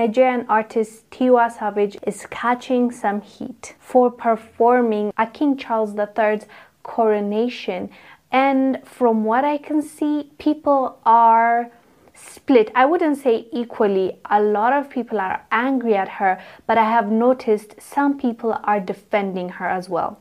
Nigerian artist Tiwa Savage is catching some heat for performing at King Charles III's coronation. And from what I can see, people are split. I wouldn't say equally. A lot of people are angry at her, but I have noticed some people are defending her as well.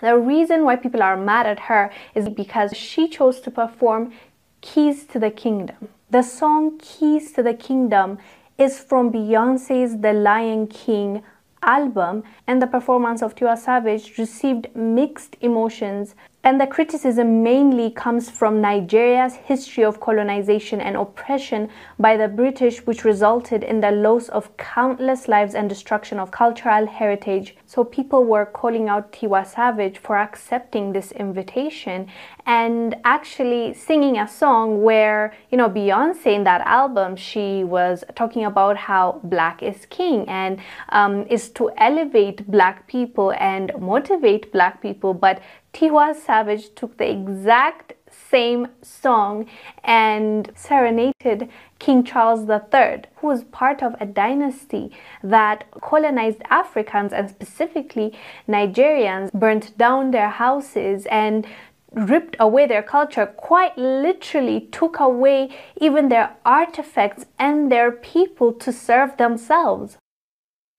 The reason why people are mad at her is because she chose to perform Keys to the Kingdom. The song Keys to the Kingdom is from Beyonce's The Lion King album, and the performance of Tiwa Savage received mixed emotions and the criticism mainly comes from Nigeria's history of colonization and oppression by the British, which resulted in the loss of countless lives and destruction of cultural heritage. So people were calling out Tiwa Savage for accepting this invitation and actually singing a song where, you know, Beyonce in that album, she was talking about how black is king and um, is to elevate black people and motivate black people. But Tiwa Savage took the exact same song and serenaded King Charles III, who was part of a dynasty that colonized Africans and specifically Nigerians, burnt down their houses and ripped away their culture, quite literally took away even their artifacts and their people to serve themselves.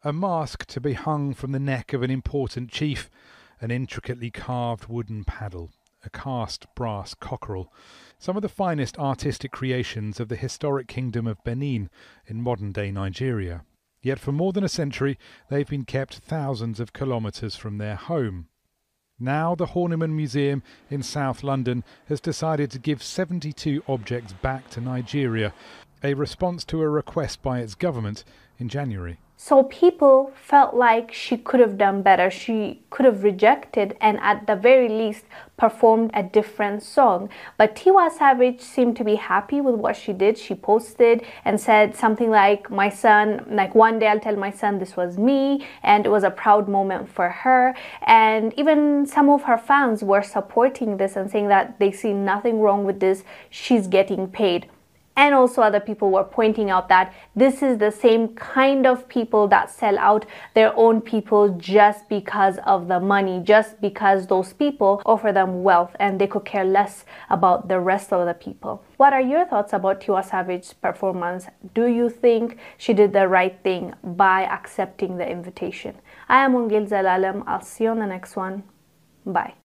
A mask to be hung from the neck of an important chief an intricately carved wooden paddle, a cast brass cockerel, some of the finest artistic creations of the historic kingdom of Benin in modern day Nigeria. Yet for more than a century they've been kept thousands of kilometres from their home. Now the Horniman Museum in South London has decided to give 72 objects back to Nigeria, a response to a request by its government in January. So people felt like she could have done better. She could have rejected and at the very least performed a different song. But Tiwa Savage seemed to be happy with what she did. She posted and said something like, My son, like one day I'll tell my son this was me. And it was a proud moment for her. And even some of her fans were supporting this and saying that they see nothing wrong with this. She's getting paid and also other people were pointing out that this is the same kind of people that sell out their own people just because of the money, just because those people offer them wealth and they could care less about the rest of the people. What are your thoughts about Tiwa Savage's performance? Do you think she did the right thing by accepting the invitation? I am Wongel Zelalem. I'll see you on the next one. Bye.